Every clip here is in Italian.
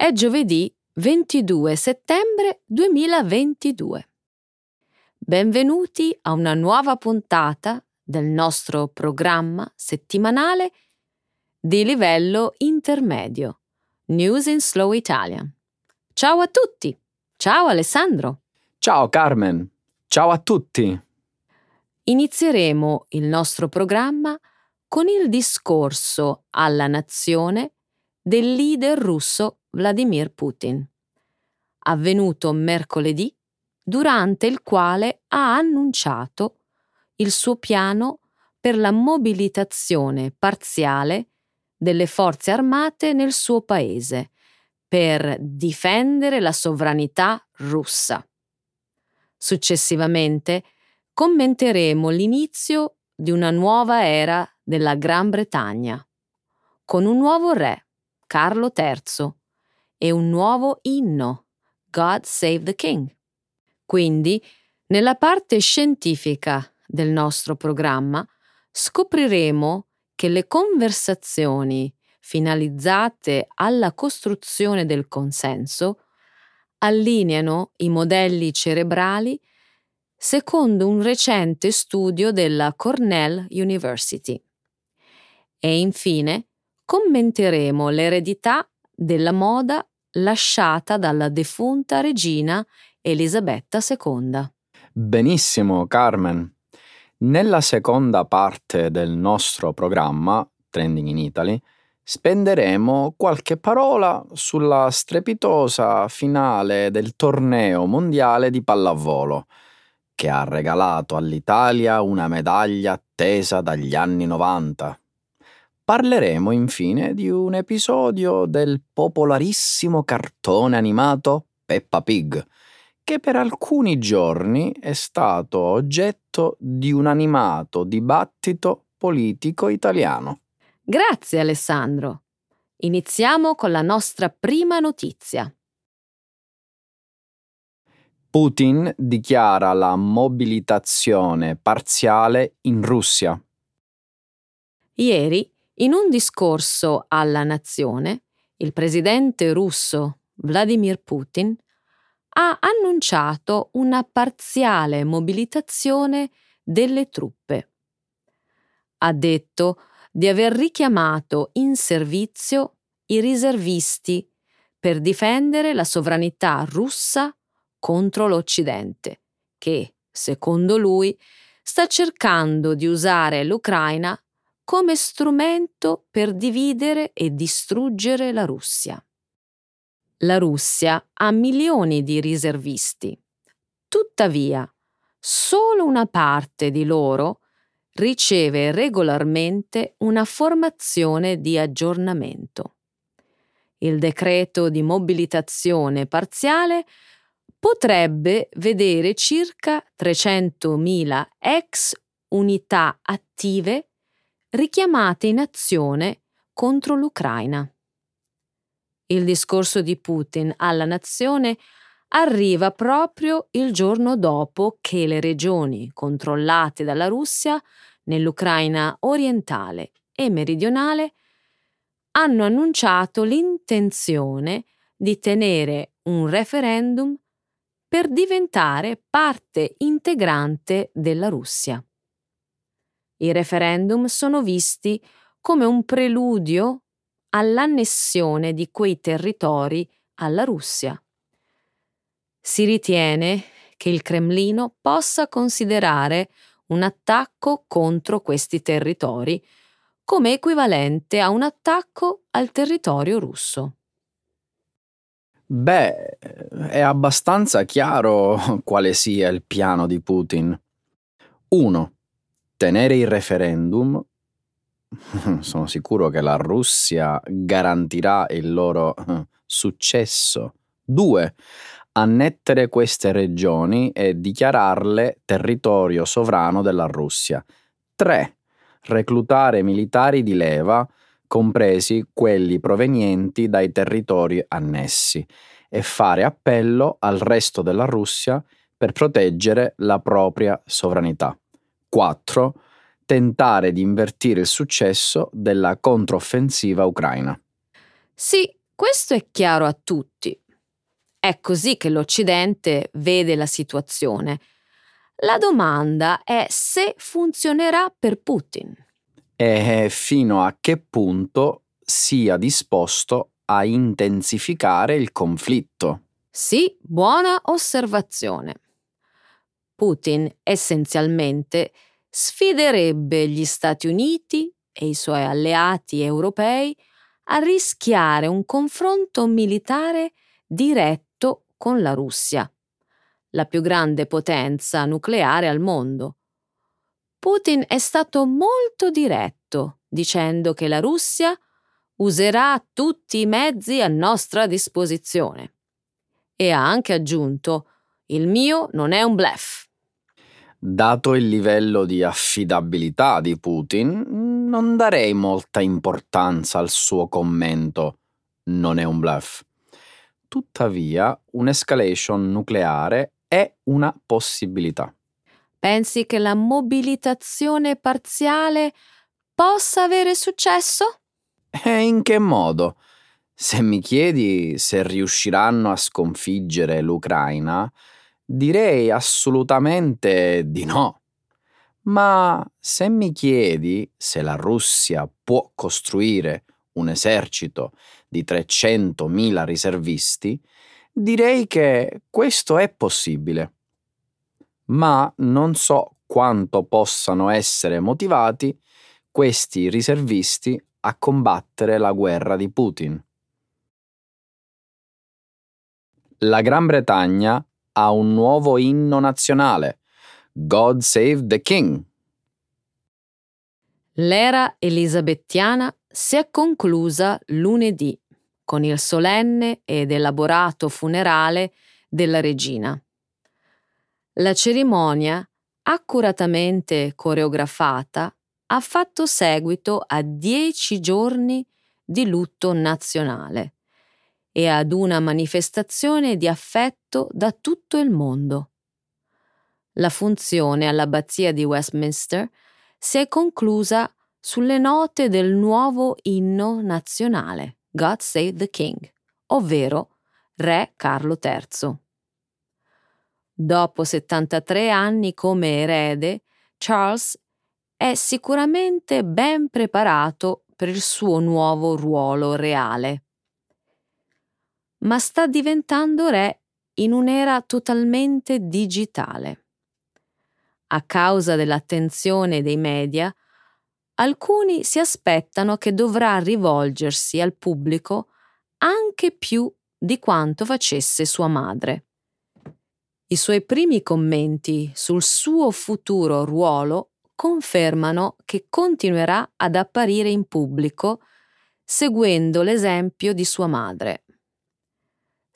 È giovedì 22 settembre 2022. Benvenuti a una nuova puntata del nostro programma settimanale di livello intermedio, News in Slow Italian. Ciao a tutti! Ciao Alessandro! Ciao Carmen! Ciao a tutti! Inizieremo il nostro programma con il discorso alla nazione del leader russo Vladimir Putin, avvenuto mercoledì, durante il quale ha annunciato il suo piano per la mobilitazione parziale delle forze armate nel suo paese per difendere la sovranità russa. Successivamente commenteremo l'inizio di una nuova era della Gran Bretagna, con un nuovo re, Carlo III, e un nuovo inno, God Save the King. Quindi, nella parte scientifica del nostro programma, scopriremo che le conversazioni finalizzate alla costruzione del consenso allineano i modelli cerebrali secondo un recente studio della Cornell University. E infine commenteremo l'eredità della moda lasciata dalla defunta regina Elisabetta II. Benissimo, Carmen. Nella seconda parte del nostro programma, Trending in Italy, spenderemo qualche parola sulla strepitosa finale del torneo mondiale di pallavolo, che ha regalato all'Italia una medaglia attesa dagli anni 90. Parleremo infine di un episodio del popolarissimo cartone animato Peppa Pig, che per alcuni giorni è stato oggetto di un animato dibattito politico italiano. Grazie Alessandro. Iniziamo con la nostra prima notizia. Putin dichiara la mobilitazione parziale in Russia. Ieri in un discorso alla nazione, il presidente russo Vladimir Putin ha annunciato una parziale mobilitazione delle truppe. Ha detto di aver richiamato in servizio i riservisti per difendere la sovranità russa contro l'Occidente, che, secondo lui, sta cercando di usare l'Ucraina come strumento per dividere e distruggere la Russia. La Russia ha milioni di riservisti. Tuttavia, solo una parte di loro riceve regolarmente una formazione di aggiornamento. Il decreto di mobilitazione parziale potrebbe vedere circa 300.000 ex unità attive richiamate in azione contro l'Ucraina. Il discorso di Putin alla nazione arriva proprio il giorno dopo che le regioni controllate dalla Russia nell'Ucraina orientale e meridionale hanno annunciato l'intenzione di tenere un referendum per diventare parte integrante della Russia. I referendum sono visti come un preludio all'annessione di quei territori alla Russia. Si ritiene che il Cremlino possa considerare un attacco contro questi territori come equivalente a un attacco al territorio russo. Beh, è abbastanza chiaro quale sia il piano di Putin. 1 ottenere il referendum, sono sicuro che la Russia garantirà il loro eh, successo. Due, annettere queste regioni e dichiararle territorio sovrano della Russia. 3. Reclutare militari di leva, compresi quelli provenienti dai territori annessi, e fare appello al resto della Russia per proteggere la propria sovranità. 4. Tentare di invertire il successo della controffensiva ucraina. Sì, Questo è chiaro a tutti. È così che l'Occidente vede la situazione. La domanda è se funzionerà per Putin. E fino a che punto sia disposto a intensificare il conflitto. Sì, buona osservazione. Putin essenzialmente sfiderebbe gli Stati Uniti e i suoi alleati europei a rischiare un confronto militare diretto con la Russia, la più grande potenza nucleare al mondo. Putin è stato molto diretto, dicendo che la Russia userà tutti i mezzi a nostra disposizione. E ha anche aggiunto, il mio non è un bluff. Dato il livello di affidabilità di Putin, non darei molta importanza al suo commento non è un bluff. Tuttavia, un'escalation nucleare è una possibilità. Pensi che la mobilitazione parziale possa avere successo? E in che modo? Se mi chiedi se riusciranno a sconfiggere l'Ucraina, direi assolutamente di no. Ma se mi chiedi se la Russia può costruire un esercito di 300.000 riservisti, direi che questo è possibile. Ma non so quanto possano essere motivati questi riservisti a combattere la guerra di Putin. La Gran Bretagna ha un nuovo inno nazionale, God Save the King. L'era elisabettiana si è conclusa lunedì con il solenne ed elaborato funerale della regina. La cerimonia, accuratamente coreografata, ha fatto seguito a dieci giorni di lutto nazionale e ad una manifestazione di affetto da tutto il mondo. La funzione all'abbazia di Westminster si è conclusa sulle note del nuovo inno nazionale God Save the King, ovvero Re Carlo III. Dopo 73 anni come erede, Charles è sicuramente ben preparato per il suo nuovo ruolo reale. Ma sta diventando re in un'era totalmente digitale. A causa dell'attenzione dei media, alcuni si aspettano che dovrà rivolgersi al pubblico anche più di quanto facesse sua madre. I suoi primi commenti sul suo futuro ruolo confermano che continuerà ad apparire in pubblico seguendo l'esempio di sua madre.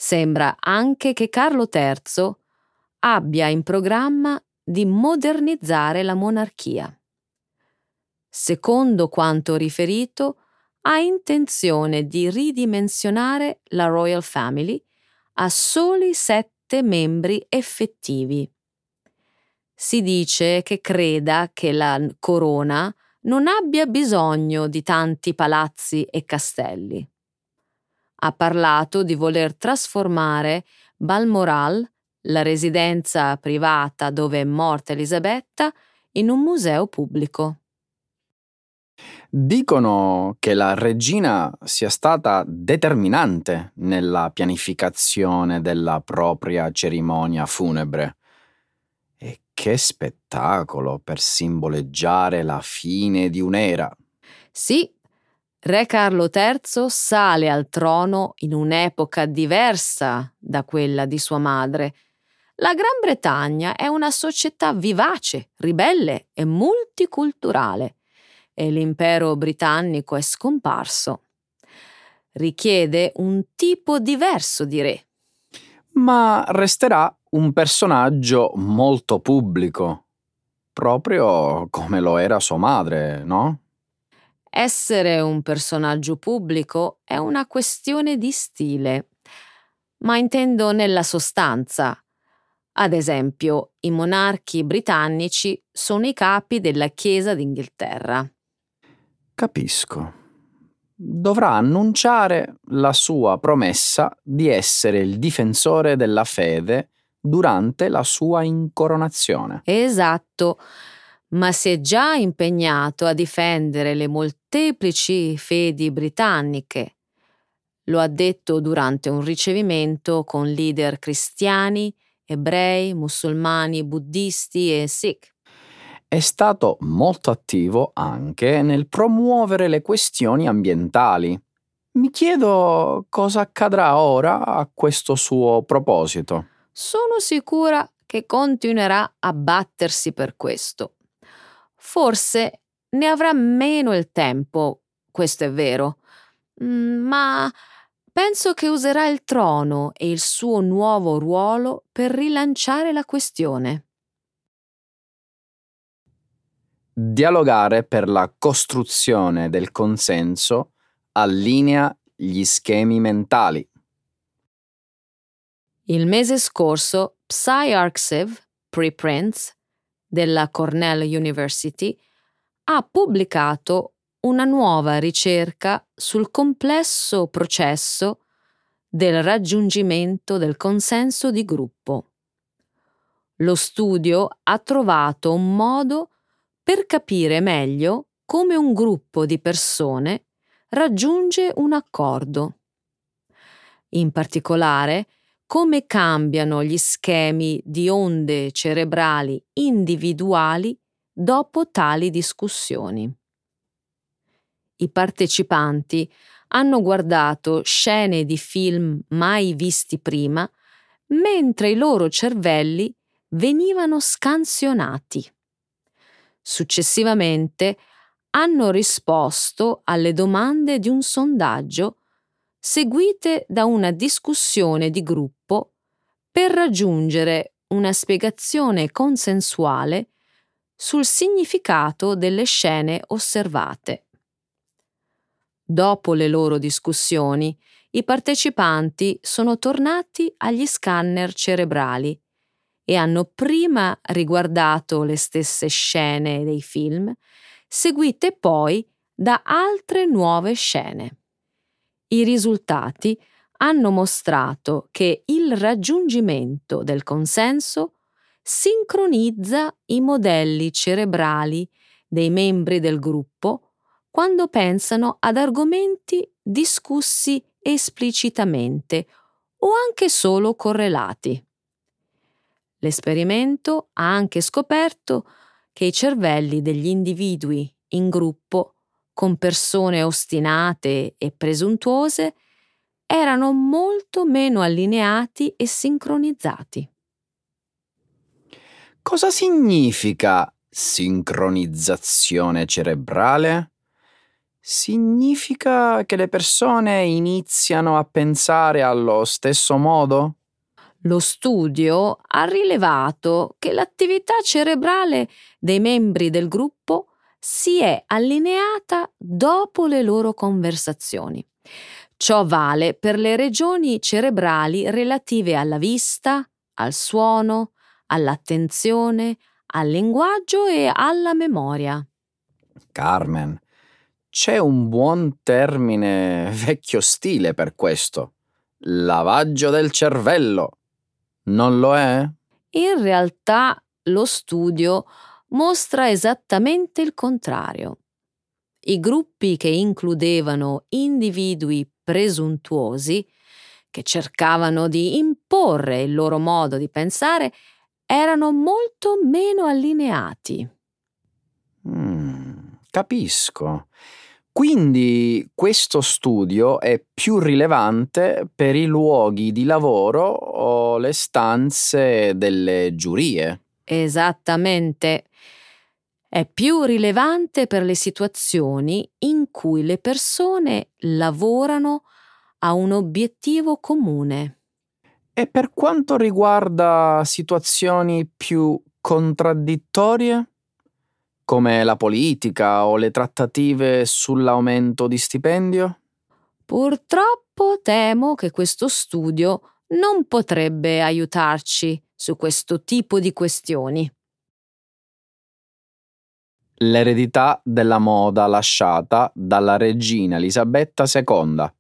Sembra anche che Carlo III abbia in programma di modernizzare la monarchia. Secondo quanto riferito, ha intenzione di ridimensionare la Royal Family a soli sette membri effettivi si dice che creda che la corona non abbia bisogno di tanti palazzi e castelli. Ha parlato di voler trasformare Balmoral, la residenza privata dove è morta Elisabetta, in un museo pubblico. Dicono che la regina sia stata determinante nella pianificazione della propria cerimonia funebre. Che spettacolo per simboleggiare la fine di un'era. Sì, Re Carlo III sale al trono in un'epoca diversa da quella di sua madre. La Gran Bretagna è una società vivace, ribelle e multiculturale e l'impero britannico è scomparso. Richiede un tipo diverso di re. Ma resterà un personaggio molto pubblico, proprio come lo era sua madre, no? Essere un personaggio pubblico è una questione di stile, ma intendo nella sostanza. Ad esempio, i monarchi britannici sono i capi della Chiesa d'Inghilterra. Capisco. dovrà annunciare la sua promessa di essere il difensore della fede durante la sua incoronazione. Esatto, ma si è già impegnato a difendere le molteplici fedi britanniche. Lo ha detto durante un ricevimento con leader cristiani, ebrei, musulmani, buddisti e sikh. È stato molto attivo anche nel promuovere le questioni ambientali. Mi chiedo cosa accadrà ora a questo suo proposito. Sono sicura che continuerà a battersi per questo. Forse ne avrà meno il tempo, questo è vero, mm, ma penso che userà il trono e il suo nuovo ruolo per rilanciare la questione. Dialogare per la costruzione del consenso allinea gli schemi mentali. Il mese scorso PsyArxiv Preprints della Cornell University ha pubblicato una nuova ricerca sul complesso processo del raggiungimento del consenso di gruppo. Lo studio ha trovato un modo per capire meglio come un gruppo di persone raggiunge un accordo. In particolare, come cambiano gli schemi di onde cerebrali individuali dopo tali discussioni. I partecipanti hanno guardato scene di film mai visti prima mentre i loro cervelli venivano scansionati. Successivamente hanno risposto alle domande di un sondaggio seguite da una discussione di gruppo per raggiungere una spiegazione consensuale sul significato delle scene osservate. Dopo le loro discussioni, i partecipanti sono tornati agli scanner cerebrali e hanno prima riguardato le stesse scene dei film, seguite poi da altre nuove scene. I risultati hanno mostrato che il raggiungimento del consenso sincronizza i modelli cerebrali dei membri del gruppo quando pensano ad argomenti discussi esplicitamente o anche solo correlati. L'esperimento ha anche scoperto che i cervelli degli individui in gruppo, con persone ostinate e presuntuose, erano molto meno allineati e sincronizzati. Cosa significa sincronizzazione cerebrale? Significa che le persone iniziano a pensare allo stesso modo? Lo studio ha rilevato che l'attività cerebrale dei membri del gruppo si è allineata dopo le loro conversazioni. Ciò vale per le regioni cerebrali relative alla vista, al suono, all'attenzione, al linguaggio e alla memoria. Carmen, c'è un buon termine vecchio stile per questo. Lavaggio del cervello. Non lo è? In realtà lo studio mostra esattamente il contrario. I gruppi che includevano individui presuntuosi, che cercavano di imporre il loro modo di pensare, erano molto meno allineati. Mm, capisco. Quindi questo studio è più rilevante per i luoghi di lavoro o le stanze delle giurie. Esattamente. È più rilevante per le situazioni in cui le persone lavorano a un obiettivo comune. E per quanto riguarda situazioni più contraddittorie? come la politica o le trattative sull'aumento di stipendio? Purtroppo temo che questo studio non potrebbe aiutarci su questo tipo di questioni. L'eredità della moda lasciata dalla regina Elisabetta II.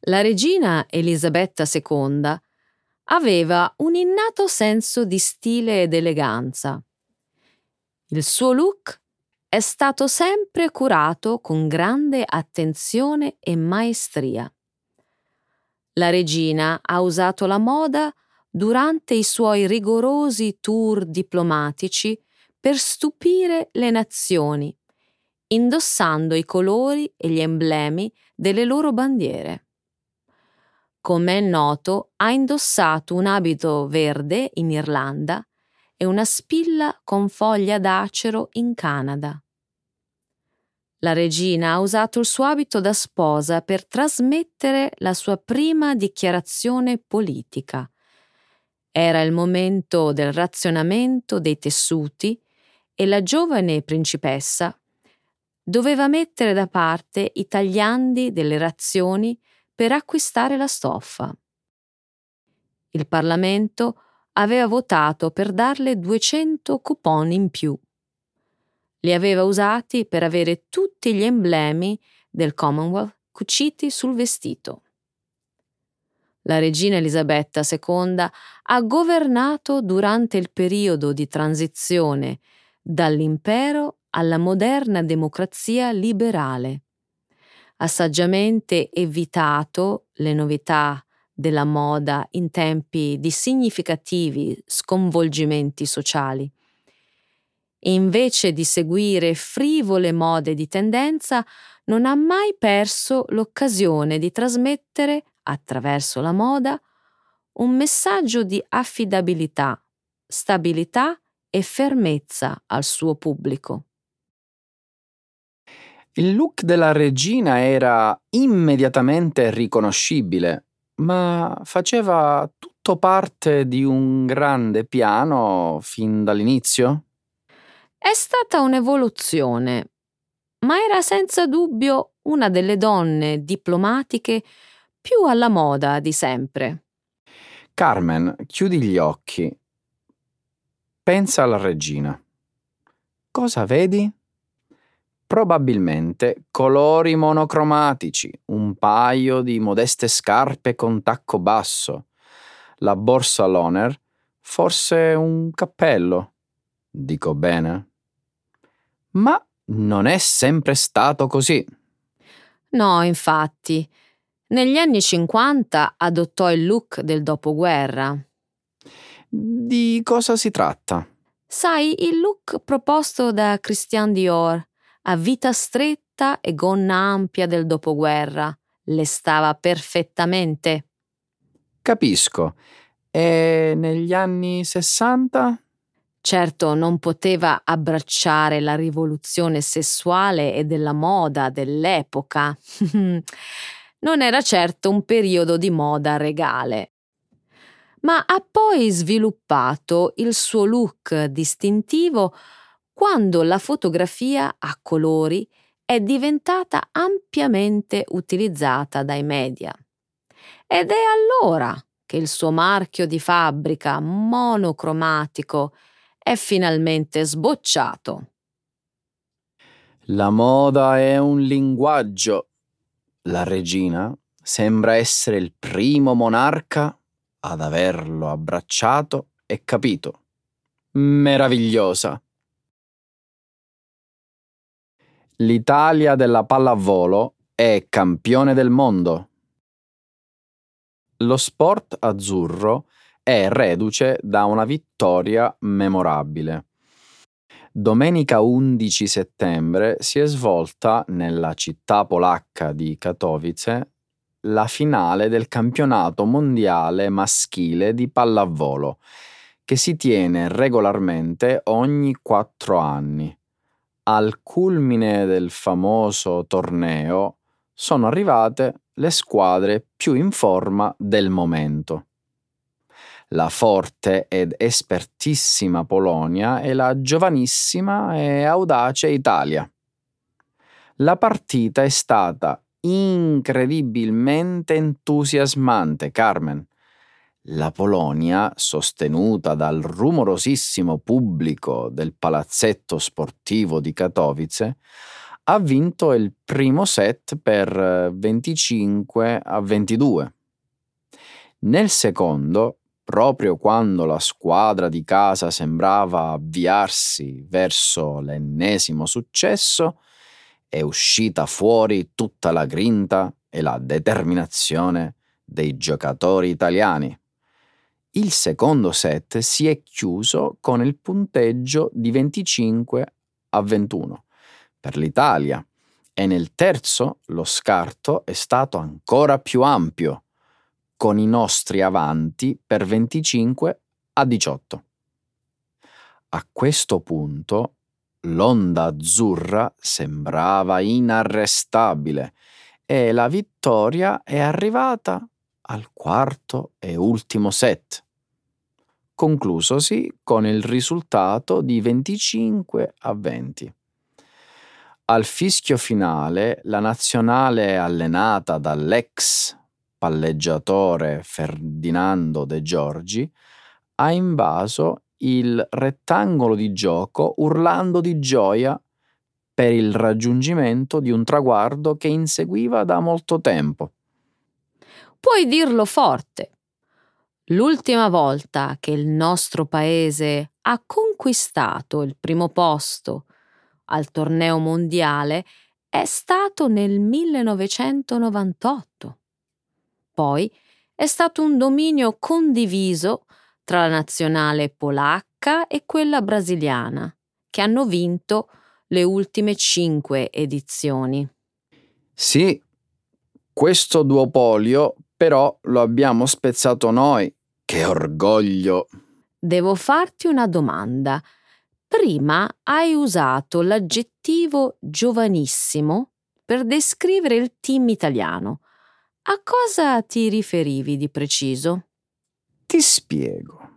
La regina Elisabetta II aveva un innato senso di stile ed eleganza. Il suo look è stato sempre curato con grande attenzione e maestria. La regina ha usato la moda durante i suoi rigorosi tour diplomatici per stupire le nazioni, indossando i colori e gli emblemi delle loro bandiere. Come è noto, ha indossato un abito verde in Irlanda e una spilla con foglia d'acero in Canada. La regina ha usato il suo abito da sposa per trasmettere la sua prima dichiarazione politica. Era il momento del razionamento dei tessuti e la giovane principessa doveva mettere da parte i tagliandi delle razioni per acquistare la stoffa. Il Parlamento aveva votato per darle 200 coupon in più. Li aveva usati per avere tutti gli emblemi del Commonwealth cuciti sul vestito. La regina Elisabetta II ha governato durante il periodo di transizione dall'impero alla moderna democrazia liberale. Ha saggiamente evitato le novità della moda in tempi di significativi sconvolgimenti sociali. E invece di seguire frivole mode di tendenza, non ha mai perso l'occasione di trasmettere, attraverso la moda, un messaggio di affidabilità, stabilità e fermezza al suo pubblico. Il look della regina era immediatamente riconoscibile, ma faceva tutto parte di un grande piano fin dall'inizio? È stata un'evoluzione, ma era senza dubbio una delle donne diplomatiche più alla moda di sempre. Carmen, chiudi gli occhi Pensa alla regina. Cosa vedi? Probabilmente colori monocromatici, un paio di modeste scarpe con tacco basso, la borsa Loner, forse un cappello. Dico bene? Ma non è sempre stato così. No, infatti. Negli anni 50 adottò il look del dopoguerra. Di cosa si tratta? Sai, il look proposto da Christian Dior, a vita stretta e gonna ampia del dopoguerra, le stava perfettamente. Capisco. E negli anni 60? Certo, non poteva abbracciare la rivoluzione sessuale e della moda dell'epoca. non era certo un periodo di moda regale ma ha poi sviluppato il suo look distintivo quando la fotografia a colori è diventata ampiamente utilizzata dai media. Ed è allora che il suo marchio di fabbrica monocromatico è finalmente sbocciato. La moda è un linguaggio. La regina sembra essere il primo monarca ad averlo abbracciato e capito. Meravigliosa. L'Italia della pallavolo è campione del mondo. Lo sport azzurro è reduce da una vittoria memorabile. Domenica 11 settembre si è svolta nella città polacca di Katowice la finale del campionato mondiale maschile di pallavolo, che si tiene regolarmente ogni quattro anni. Al culmine del famoso torneo sono arrivate le squadre più in forma del momento. La forte ed espertissima Polonia e la giovanissima e audace Italia. La partita è stata incredibilmente entusiasmante, Carmen. la Polonia, sostenuta dal rumorosissimo pubblico del palazzetto sportivo di Katowice, ha vinto il primo set per 25 a 22. Nel secondo, proprio quando la squadra di casa sembrava avviarsi verso l'ennesimo successo, è uscita fuori tutta la grinta e la determinazione dei giocatori italiani. Il secondo set si è chiuso con il punteggio di 25 a 21 per l'Italia e nel terzo lo scarto è stato ancora più ampio, con i nostri avanti per 25 a 18. A questo punto l'onda azzurra sembrava inarrestabile e la vittoria è arrivata al quarto e ultimo set conclusosi con il risultato di 25 a 20. Al fischio finale la nazionale allenata dall'ex palleggiatore Ferdinando De Giorgi ha invaso il rettangolo di gioco urlando di gioia per il raggiungimento di un traguardo che inseguiva da molto tempo. Puoi dirlo forte, L'ultima volta che il nostro paese ha conquistato il primo posto al torneo mondiale è stato nel 1998. Poi è stato un dominio condiviso tra la nazionale polacca e quella brasiliana, che hanno vinto le ultime cinque edizioni. Sì, questo duopolio però lo abbiamo spezzato noi che orgoglio! Devo farti una domanda. Prima hai usato l'aggettivo giovanissimo per descrivere il team italiano. A cosa ti riferivi di preciso? Ti spiego.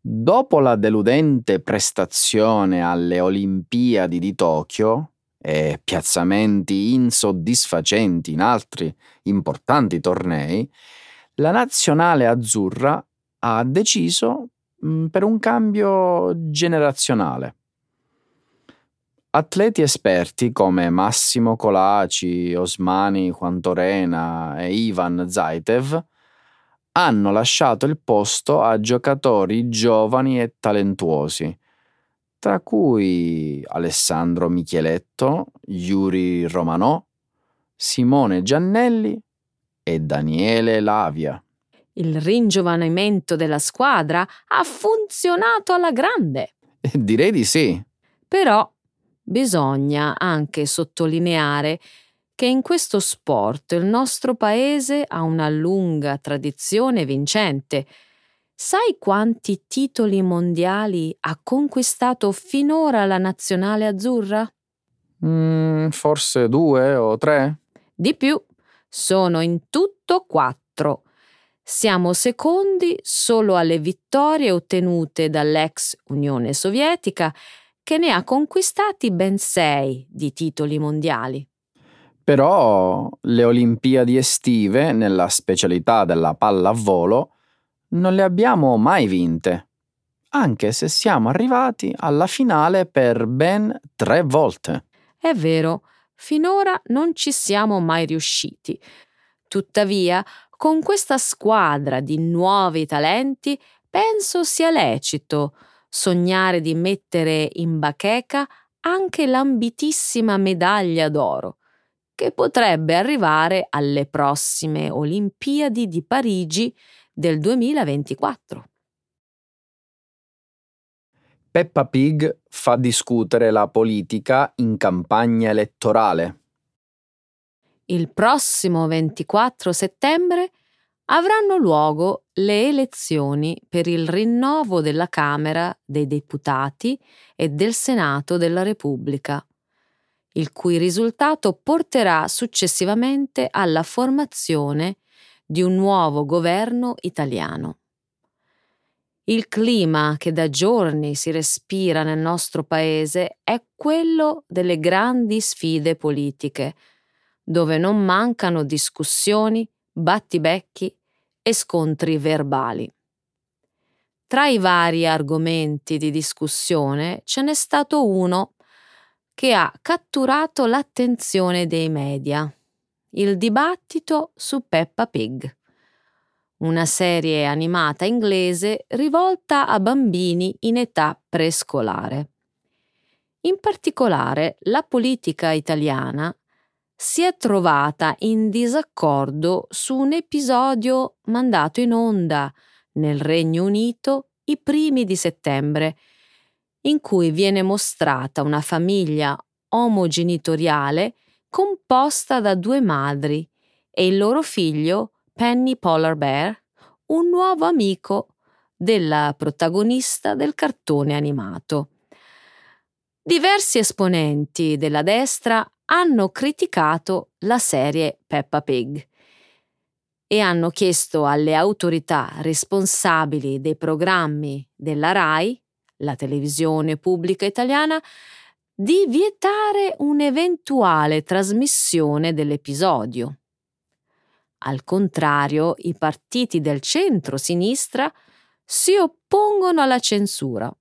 Dopo la deludente prestazione alle Olimpiadi di Tokyo e piazzamenti insoddisfacenti in altri importanti tornei, la nazionale azzurra ha deciso mm, per un cambio generazionale. Atleti esperti come Massimo Colaci, Osmani Quantorena e Ivan Zaitev hanno lasciato il posto a giocatori giovani e talentuosi, tra cui Alessandro Micheletto, Yuri Romanò, Simone Giannelli e Daniele Lavia. Il ringiovanimento della squadra ha funzionato alla grande. Direi di sì. Però bisogna anche sottolineare che in questo sport il nostro paese ha una lunga tradizione vincente. Sai quanti titoli mondiali ha conquistato finora la nazionale azzurra? Mm, forse due o tre? Di più. Sono in tutto quattro. Siamo secondi solo alle vittorie ottenute dall'ex Unione Sovietica, che ne ha conquistati ben sei di titoli mondiali. Però le Olimpiadi estive, nella specialità della pallavolo, non le abbiamo mai vinte, anche se siamo arrivati alla finale per ben tre volte. È vero, Finora non ci siamo mai riusciti. Tuttavia, con questa squadra di nuovi talenti, penso sia lecito sognare di mettere in bacheca anche l'ambitissima medaglia d'oro, che potrebbe arrivare alle prossime Olimpiadi di Parigi del 2024. Peppa Pig fa discutere la politica in campagna elettorale. Il prossimo 24 settembre avranno luogo le elezioni per il rinnovo della Camera dei Deputati e del Senato della Repubblica, il cui risultato porterà successivamente alla formazione di un nuovo governo italiano. Il clima che da giorni si respira nel nostro paese è quello delle grandi sfide politiche, dove non mancano discussioni, battibecchi e scontri verbali. Tra i vari argomenti di discussione ce n'è stato uno che ha catturato l'attenzione dei media, il dibattito su Peppa Pig, una serie animata inglese rivolta a bambini in età prescolare. In particolare la politica italiana si è trovata in disaccordo su un episodio mandato in onda nel Regno Unito i primi di settembre, in cui viene mostrata una famiglia omogenitoriale composta da due madri e il loro figlio Penny Polar Bear, un nuovo amico della protagonista del cartone animato. Diversi esponenti della destra hanno criticato la serie Peppa Pig e hanno chiesto alle autorità responsabili dei programmi della RAI, la televisione pubblica italiana, di vietare un'eventuale trasmissione dell'episodio. Al contrario, i partiti del centro-sinistra si oppongono alla censura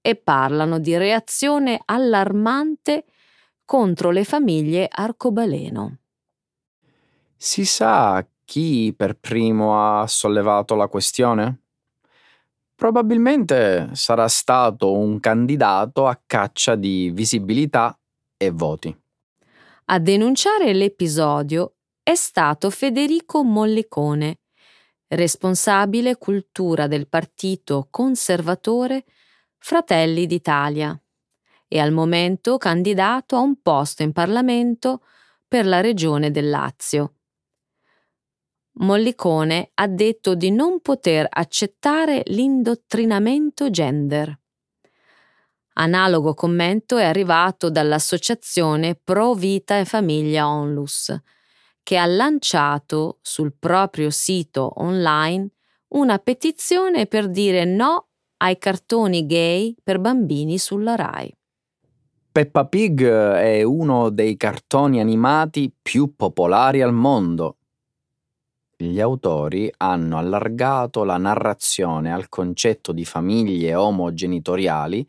e parlano di reazione allarmante contro le famiglie arcobaleno. Si sa chi per primo ha sollevato la questione? Probabilmente sarà stato un candidato a caccia di visibilità e voti. A denunciare l'episodio è stato Federico Mollicone, responsabile cultura del partito conservatore Fratelli d'Italia e al momento candidato a un posto in Parlamento per la regione del Lazio. Mollicone ha detto di non poter accettare l'indottrinamento gender. Analogo commento è arrivato dall'associazione Pro Vita e Famiglia Onlus, che ha lanciato sul proprio sito online una petizione per dire no ai cartoni gay per bambini sulla RAI. Peppa Pig è uno dei cartoni animati più popolari al mondo gli autori hanno allargato la narrazione al concetto di famiglie omogenitoriali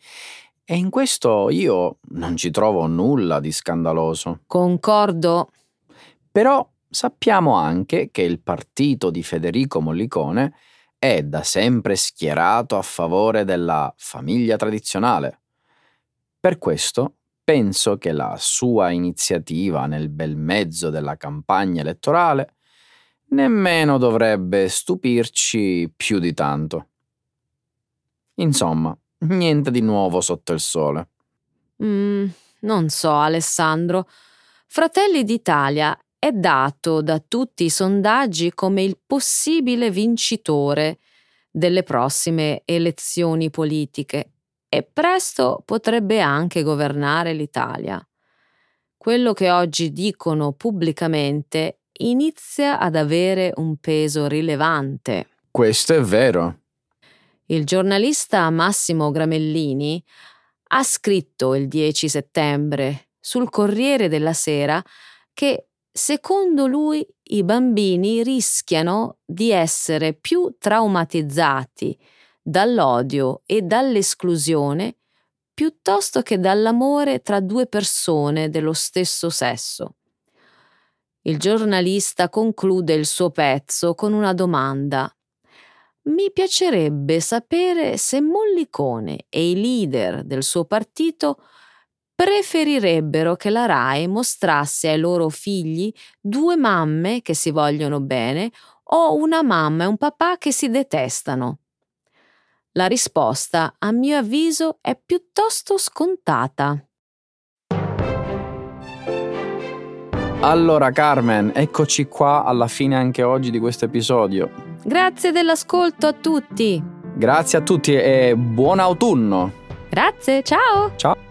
e in questo io non ci trovo nulla di scandaloso. Concordo. Però sappiamo anche che il partito di Federico Mollicone è da sempre schierato a favore della famiglia tradizionale. Per questo penso che la sua iniziativa nel bel mezzo della campagna elettorale nemmeno dovrebbe stupirci più di tanto. Insomma, niente di nuovo sotto il sole. Mm, non so, Alessandro. Fratelli d'Italia è dato da tutti i sondaggi come il possibile vincitore delle prossime elezioni politiche e presto potrebbe anche governare l'Italia. Quello che oggi dicono pubblicamente inizia ad avere un peso rilevante. Questo è vero. Il giornalista Massimo Gramellini ha scritto il 10 settembre sul Corriere della Sera che secondo lui i bambini rischiano di essere più traumatizzati dall'odio e dall'esclusione piuttosto che dall'amore tra due persone dello stesso sesso. Il giornalista conclude il suo pezzo con una domanda. Mi piacerebbe sapere se Mollicone e i leader del suo partito preferirebbero che la RAI mostrasse ai loro figli due mamme che si vogliono bene o una mamma e un papà che si detestano. La risposta, a mio avviso, è piuttosto scontata. Allora Carmen, eccoci qua alla fine anche oggi di questo episodio. Grazie dell'ascolto a tutti. Grazie a tutti e buon autunno. Grazie, ciao. Ciao.